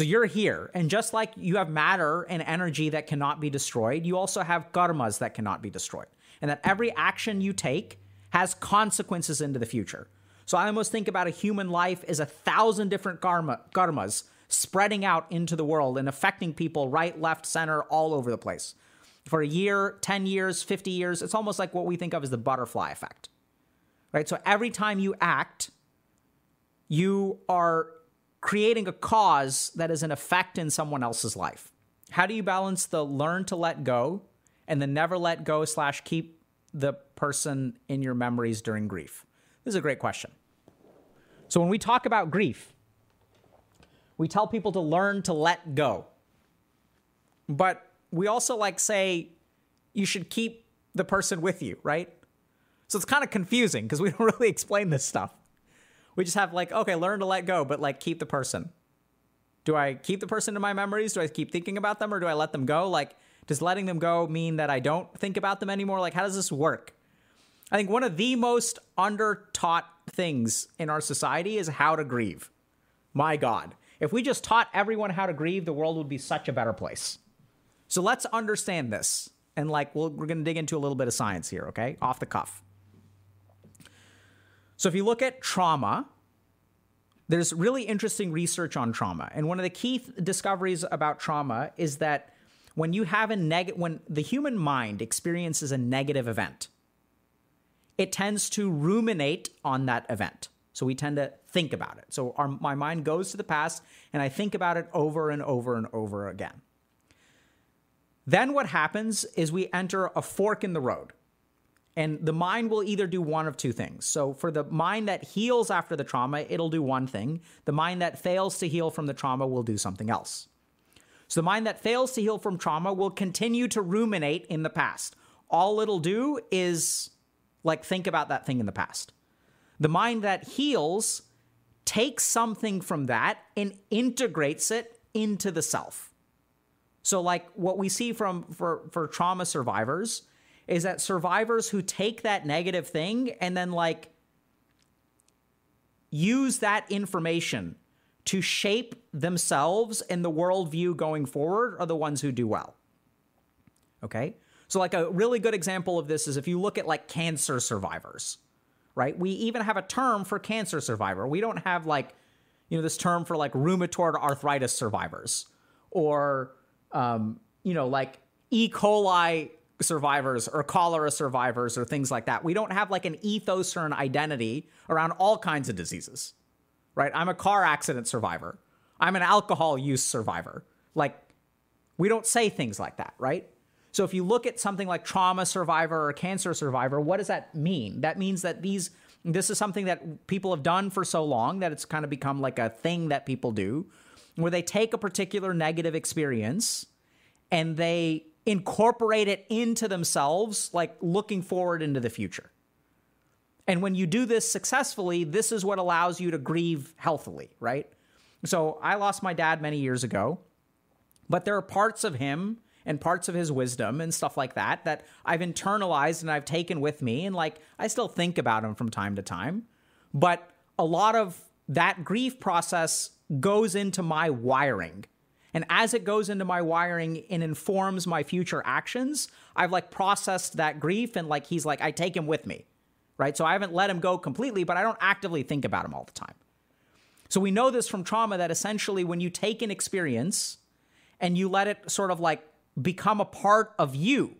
So you're here. And just like you have matter and energy that cannot be destroyed, you also have karmas that cannot be destroyed. And that every action you take has consequences into the future. So I almost think about a human life as a thousand different karma, karmas spreading out into the world and affecting people right, left, center, all over the place. For a year, 10 years, 50 years, it's almost like what we think of as the butterfly effect. Right? So every time you act, you are creating a cause that is an effect in someone else's life. How do you balance the learn to let go and the never let go slash keep the person in your memories during grief? This is a great question. So when we talk about grief, we tell people to learn to let go. But we also like say you should keep the person with you, right? So it's kind of confusing because we don't really explain this stuff. We just have like, okay, learn to let go, but like keep the person. Do I keep the person in my memories? Do I keep thinking about them or do I let them go? Like, does letting them go mean that I don't think about them anymore? Like, how does this work? I think one of the most under taught things in our society is how to grieve. My God. If we just taught everyone how to grieve, the world would be such a better place. So let's understand this. And like, we we are going to dig into a little bit of science here, okay? Off the cuff. So if you look at trauma, there's really interesting research on trauma. And one of the key th- discoveries about trauma is that when you have a negative, when the human mind experiences a negative event, it tends to ruminate on that event. So we tend to think about it. So our, my mind goes to the past and I think about it over and over and over again. Then what happens is we enter a fork in the road. And the mind will either do one of two things. So, for the mind that heals after the trauma, it'll do one thing. The mind that fails to heal from the trauma will do something else. So, the mind that fails to heal from trauma will continue to ruminate in the past. All it'll do is like think about that thing in the past. The mind that heals takes something from that and integrates it into the self. So, like what we see from for, for trauma survivors is that survivors who take that negative thing and then like use that information to shape themselves and the worldview going forward are the ones who do well. Okay? So, like a really good example of this is if you look at like cancer survivors, right? We even have a term for cancer survivor. We don't have like, you know, this term for like rheumatoid arthritis survivors or, um, you know, like E. coli survivors or cholera survivors or things like that. We don't have like an ethos or an identity around all kinds of diseases, right? I'm a car accident survivor. I'm an alcohol use survivor. Like, we don't say things like that, right? So if you look at something like trauma survivor or cancer survivor, what does that mean? That means that these this is something that people have done for so long that it's kind of become like a thing that people do where they take a particular negative experience and they incorporate it into themselves, like looking forward into the future. And when you do this successfully, this is what allows you to grieve healthily, right? So I lost my dad many years ago, but there are parts of him and parts of his wisdom and stuff like that that I've internalized and I've taken with me. And like, I still think about him from time to time. But a lot of that grief process goes into my wiring and as it goes into my wiring and informs my future actions, I've like processed that grief and like he's like, I take him with me, right? So I haven't let him go completely, but I don't actively think about him all the time. So we know this from trauma that essentially when you take an experience and you let it sort of like become a part of you,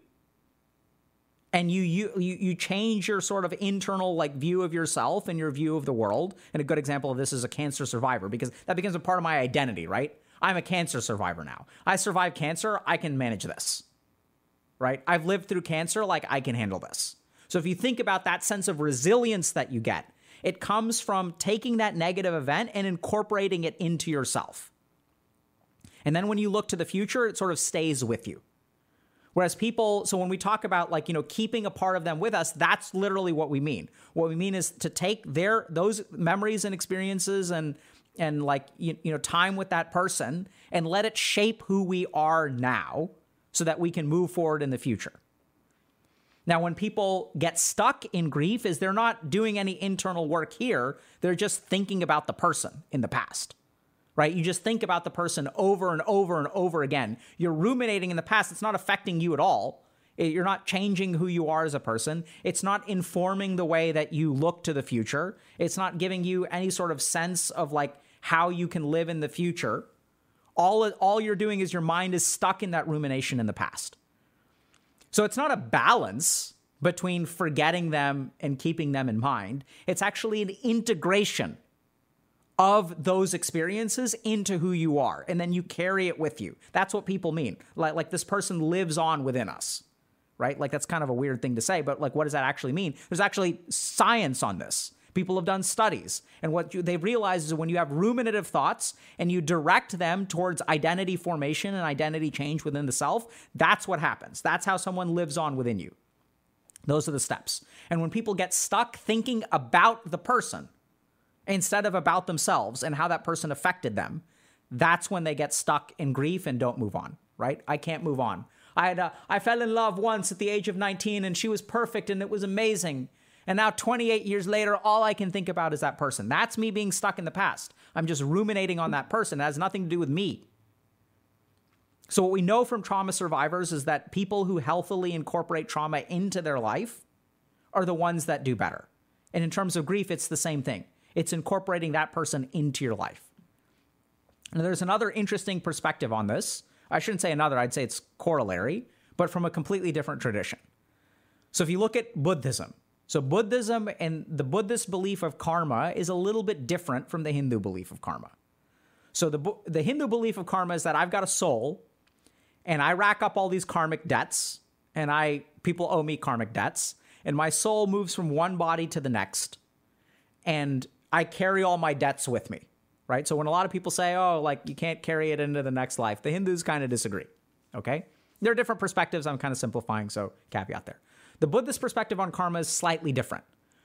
and you you you change your sort of internal like view of yourself and your view of the world. And a good example of this is a cancer survivor because that becomes a part of my identity, right? I'm a cancer survivor now. I survived cancer. I can manage this. Right? I've lived through cancer. Like, I can handle this. So, if you think about that sense of resilience that you get, it comes from taking that negative event and incorporating it into yourself. And then when you look to the future, it sort of stays with you. Whereas people, so when we talk about like, you know, keeping a part of them with us, that's literally what we mean. What we mean is to take their those memories and experiences and and like you, you know time with that person and let it shape who we are now so that we can move forward in the future now when people get stuck in grief is they're not doing any internal work here they're just thinking about the person in the past right? You just think about the person over and over and over again. You're ruminating in the past. It's not affecting you at all. You're not changing who you are as a person. It's not informing the way that you look to the future. It's not giving you any sort of sense of like how you can live in the future. All, all you're doing is your mind is stuck in that rumination in the past. So it's not a balance between forgetting them and keeping them in mind. It's actually an integration of those experiences into who you are and then you carry it with you that's what people mean like, like this person lives on within us right? Like that's kind of a weird thing to say but like what does that actually mean? There's actually science on this. People have done studies. And what you, they've realized is when you have ruminative thoughts and you direct them towards identity formation and identity change within the self that's what happens. That's how someone lives on within you. Those are the steps. And when people get stuck thinking about the person instead of about themselves and how that person affected them, that's when they get stuck in grief and don't move on, right? I can't move on. I had a, I fell in love once at the age of 19 and she was perfect and it was amazing. And now 28 years later, all I can think about is that person. That's me being stuck in the past. I'm just ruminating on that person. It has nothing to do with me. So, what we know from trauma survivors is that people who healthily incorporate trauma into their life are the ones that do better. And in terms of grief, it's the same thing. It's incorporating that person into your life. Now, there's another interesting perspective on this. I shouldn't say another, I'd say it's corollary, but from a completely different tradition. So if you look at Buddhism, so Buddhism and the Buddhist belief of karma is a little bit different from the Hindu belief of karma. So the the Hindu belief of karma is that I've got a soul and I rack up all these karmic debts and I people owe me karmic debts and my soul moves from one body to the next and I carry all my debts with me, right? So when a lot of people say, oh, like you can't carry it into the next life, the Hindus kind of disagree, okay? There are different perspectives. I'm kind of simplifying, so caveat there. The Buddhist perspective on karma is slightly different.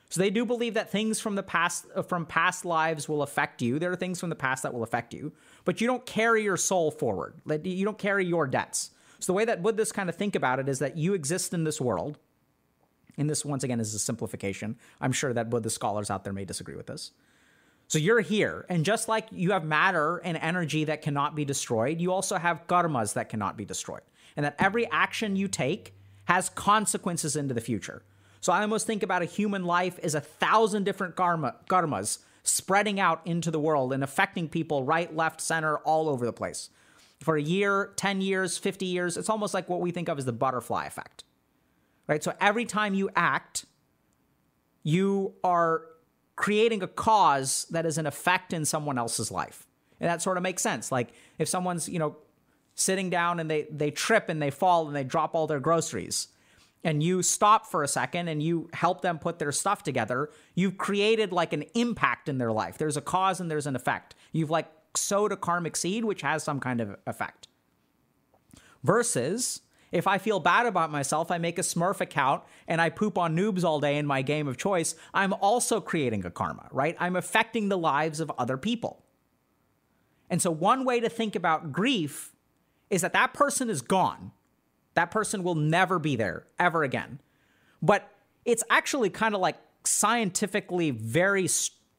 So they do believe that things from the past uh, from past lives will affect you. There are things from the past that will affect you, but you don't carry your soul forward. You don't carry your debts. So the way that Buddhists kind of think about it is that you exist in this world and this, once again, is a simplification. I'm sure that Buddhist scholars out there may disagree with this. So you're here, and just like you have matter and energy that cannot be destroyed, you also have karmas that cannot be destroyed. And that every action you take has consequences into the future. So I almost think about a human life as a thousand different karma, karmas spreading out into the world and affecting people right, left, center, all over the place. For a year, 10 years, 50 years, it's almost like what we think of as the butterfly effect right? So every time you act, you are creating a cause that is an effect in someone else's life. And that sort of makes sense. Like if someone's, you know, sitting down and they they trip and they fall and they drop all their groceries and you stop for a second and you help them put their stuff together, you've created like an impact in their life. There's a cause and there's an effect. You've like sowed a karmic seed which has some kind of effect. Versus if I feel bad about myself, I make a Smurf account and I poop on noobs all day in my game of choice. I'm also creating a karma, right? I'm affecting the lives of other people. And so, one way to think about grief is that that person is gone. That person will never be there ever again. But it's actually kind of like scientifically very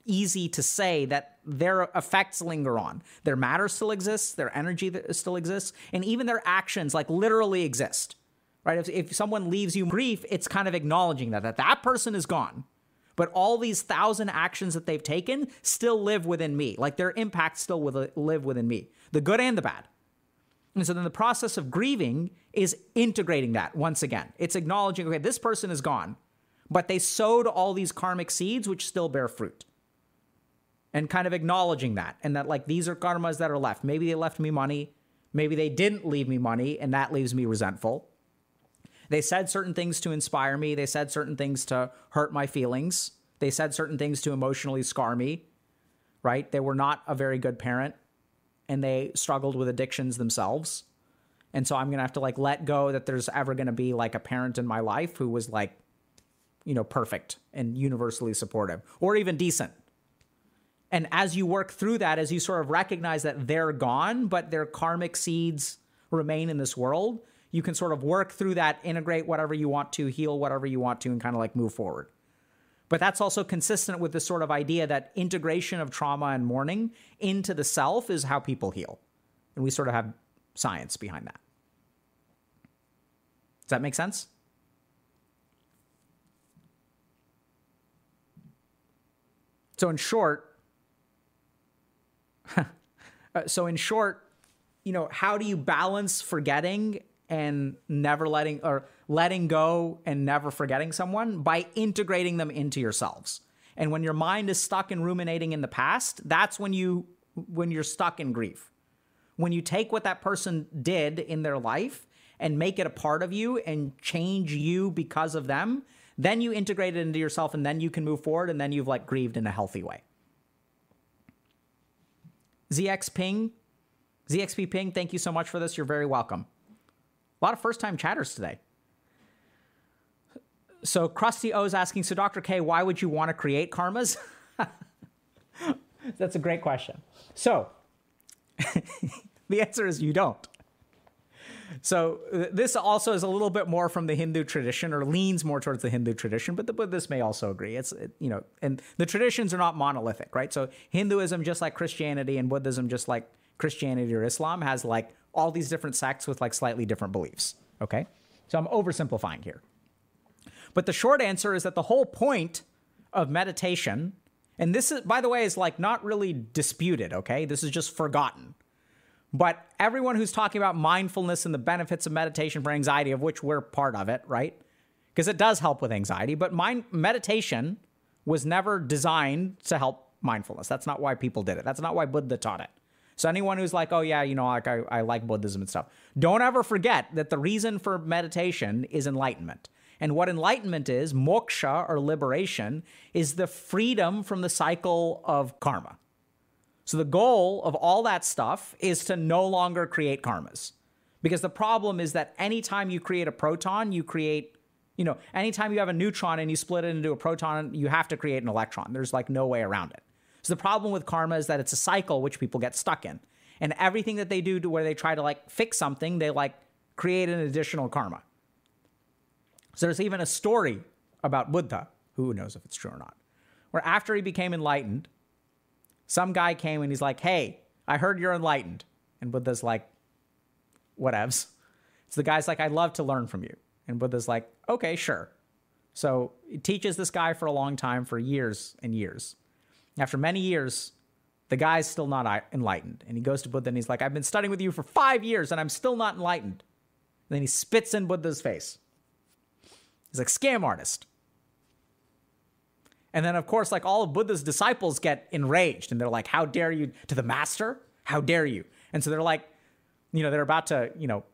easy to say that their effects linger on. Their matter still exists, their energy still exists, and even their actions like literally exist. Right? If, if someone leaves you grief, it's kind of acknowledging that, that that person is gone. But all these thousand actions that they've taken still live within me. Like their impact still live within me, the good and the bad. And so then the process of grieving is integrating that once again. It's acknowledging, okay, this person is gone, but they sowed all these karmic seeds which still bear fruit and kind of acknowledging that and that like these are karmas that are left. Maybe they left me money, maybe they didn't leave me money and that leaves me resentful. They said certain things to inspire me, they said certain things to hurt my feelings. They said certain things to emotionally scar me, right? They were not a very good parent and they struggled with addictions themselves. And so I'm going to have to like let go that there's ever going to be like a parent in my life who was like you know perfect and universally supportive or even decent and as you work through that, as you sort of recognize that they're gone, but their karmic seeds remain in this world, you can sort of work through that, integrate whatever you want to, heal whatever you want to, and kind of like move forward. But that's also consistent with this sort of idea that integration of trauma and mourning into the self is how people heal. And we sort of have science behind that. Does that make sense? So, in short, Uh, so in short, you know, how do you balance forgetting and never letting or letting go and never forgetting someone by integrating them into yourselves. And when your mind is stuck in ruminating in the past, that's when you when you're stuck in grief. When you take what that person did in their life and make it a part of you and change you because of them, then you integrate it into yourself and then you can move forward and then you've like grieved in a healthy way. ZX Ping, ZXP Ping, thank you so much for this. You're very welcome. A lot of first time chatters today. So Krusty O is asking, so Dr. K, why would you want to create karmas? That's a great question. So the answer is you don't. So this also is a little bit more from the Hindu tradition, or leans more towards the Hindu tradition, but the Buddhists may also agree. It's you know, and the traditions are not monolithic, right? So Hinduism, just like Christianity, and Buddhism, just like Christianity or Islam, has like all these different sects with like slightly different beliefs. Okay. So I'm oversimplifying here. But the short answer is that the whole point of meditation, and this is, by the way, is like not really disputed. Okay. This is just forgotten. But everyone who's talking about mindfulness and the benefits of meditation for anxiety, of which we're part of it, right? Because it does help with anxiety, but mind meditation was never designed to help mindfulness. That's not why people did it. That's not why Buddha taught it. So anyone who's like, oh yeah, you know, like I, I like Buddhism and stuff, don't ever forget that the reason for meditation is enlightenment. And what enlightenment is, moksha or liberation, is the freedom from the cycle of karma. So the goal of all that stuff is to no longer create karmas. Because the problem is that anytime you create a proton, you create, you know, anytime you have a neutron and you split it into a proton, you have to create an electron. There's like no way around it. So the problem with karma is that it's a cycle which people get stuck in. And everything that they do to where they try to like fix something, they like create an additional karma. So there's even a story about Buddha, who knows if it's true or not, where after he became enlightened, some guy came and he's like, Hey, I heard you're enlightened. And Buddha's like, Whatevs. So the guy's like, I'd love to learn from you. And Buddha's like, Okay, sure. So he teaches this guy for a long time, for years and years. After many years, the guy's still not enlightened. And he goes to Buddha and he's like, I've been studying with you for five years and I'm still not enlightened. And then he spits in Buddha's face. He's like, scam artist. And then, of course, like all of Buddha's disciples get enraged and they're like, How dare you to the master? How dare you? And so they're like, you know, they're about to, you know,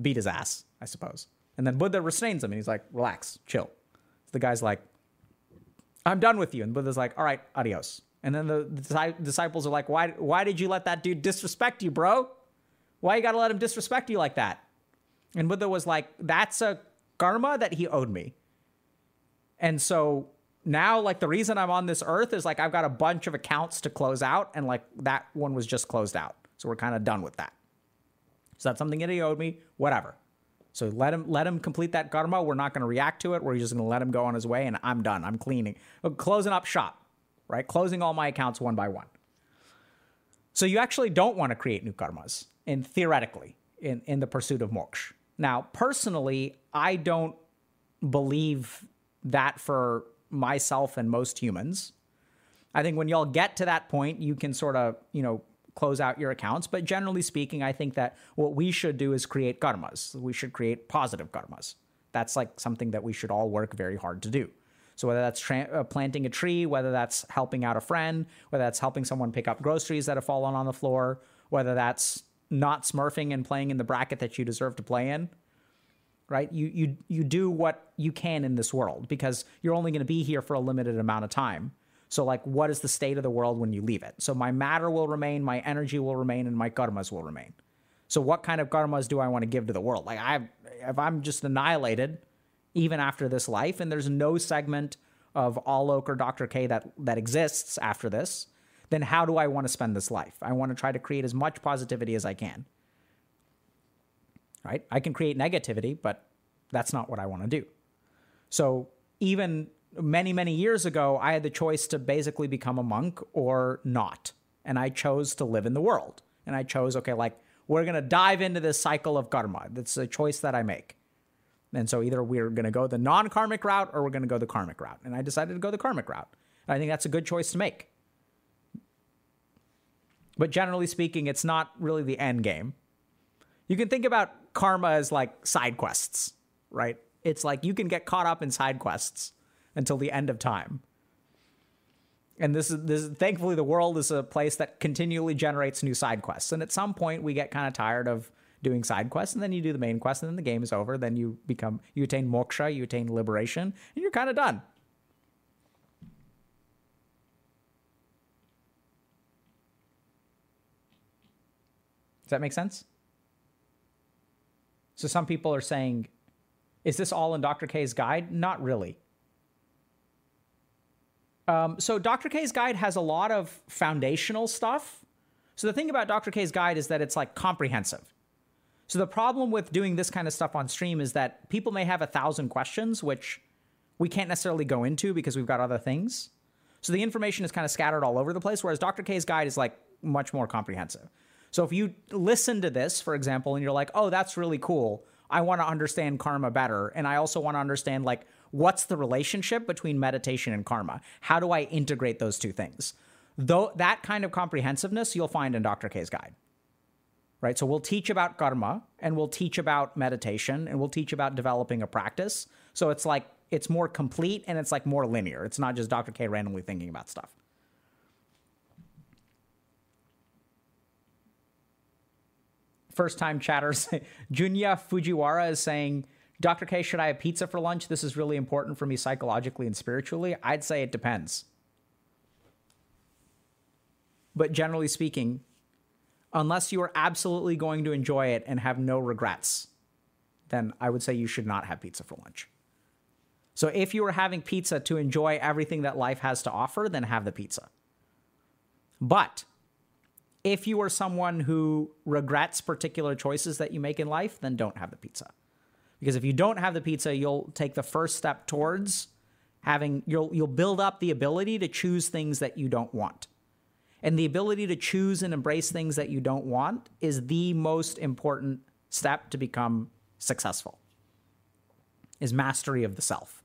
beat his ass, I suppose. And then Buddha restrains him and he's like, Relax, chill. So the guy's like, I'm done with you. And Buddha's like, all right, adios. And then the, the disciples are like, why, why did you let that dude disrespect you, bro? Why you got to let him disrespect you like that? And Buddha was like, that's a karma that he owed me. And so now, like, the reason I'm on this earth is like, I've got a bunch of accounts to close out. And like, that one was just closed out. So we're kind of done with that. So that's something that he owed me, whatever. So let him let him complete that karma. We're not going to react to it. We're just going to let him go on his way, and I'm done. I'm cleaning, I'm closing up shop, right? Closing all my accounts one by one. So you actually don't want to create new karmas, in theoretically, in in the pursuit of moksha. Now, personally, I don't believe that for myself and most humans. I think when y'all get to that point, you can sort of, you know, close out your accounts. But generally speaking, I think that what we should do is create karmas. We should create positive karmas. That's like something that we should all work very hard to do. So whether that's tra- uh, planting a tree, whether that's helping out a friend, whether that's helping someone pick up groceries that have fallen on the floor, whether that's not smurfing and playing in the bracket that you deserve to play in, right? You you you do what you can in this world because you're only going to be here for a limited amount of time. So, like, what is the state of the world when you leave it? So, my matter will remain, my energy will remain, and my karmas will remain. So, what kind of karmas do I want to give to the world? Like, I, if I'm just annihilated, even after this life, and there's no segment of Alok or Dr. K that that exists after this, then how do I want to spend this life? I want to try to create as much positivity as I can. Right? I can create negativity, but that's not what I want to do. So even many, many years ago, I had the choice to basically become a monk or not. And I chose to live in the world. And I chose, okay, like, we're going to dive into this cycle of karma. That's a choice that I make. And so either we're going to go the non karmic route or we're going to go the karmic route. And I decided to go the karmic route. And I think that's a good choice to make. But generally speaking, it's not really the end game. You can think about karma is like side quests, right? It's like you can get caught up in side quests until the end of time. And this is this thankfully the world is a place that continually generates new side quests. And at some point we get kind of tired of doing side quests and then you do the main quest and then the game is over. Then you become you attain moksha, you attain liberation, and you're kind of done. Does that make sense? So some people are saying, is this all in Dr. K's guide? Not really. Um, so Dr. K's guide has a lot of foundational stuff. So the thing about Dr. K's guide is that it's like comprehensive. So the problem with doing this kind of stuff on stream is that people may have a thousand questions, which we can't necessarily go into because we've got other things. So the information is kind of scattered all over the place, whereas Dr. K's guide is like much more comprehensive. So if you listen to this, for example, and you're like, oh, that's really cool. I want to understand karma better. And I also want to understand like what's the relationship between meditation and karma? How do I integrate those two things? Though that kind of comprehensiveness you'll find in Dr. K's guide. Right? So we'll teach about karma and we'll teach about meditation and we'll teach about developing a practice. So it's like it's more complete and it's like more linear. It's not just Dr. K randomly thinking about stuff. First time chatters. Junya Fujiwara is saying, Dr. K, should I have pizza for lunch? This is really important for me psychologically and spiritually. I'd say it depends. But generally speaking, unless you are absolutely going to enjoy it and have no regrets, then I would say you should not have pizza for lunch. So if you are having pizza to enjoy everything that life has to offer, then have the pizza. But if you are someone who regrets particular choices that you make in life, then don't have the pizza. Because if you don't have the pizza, you'll take the first step towards having you'll you'll build up the ability to choose things that you don't want. And the ability to choose and embrace things that you don't want is the most important step to become successful. Is mastery of the self.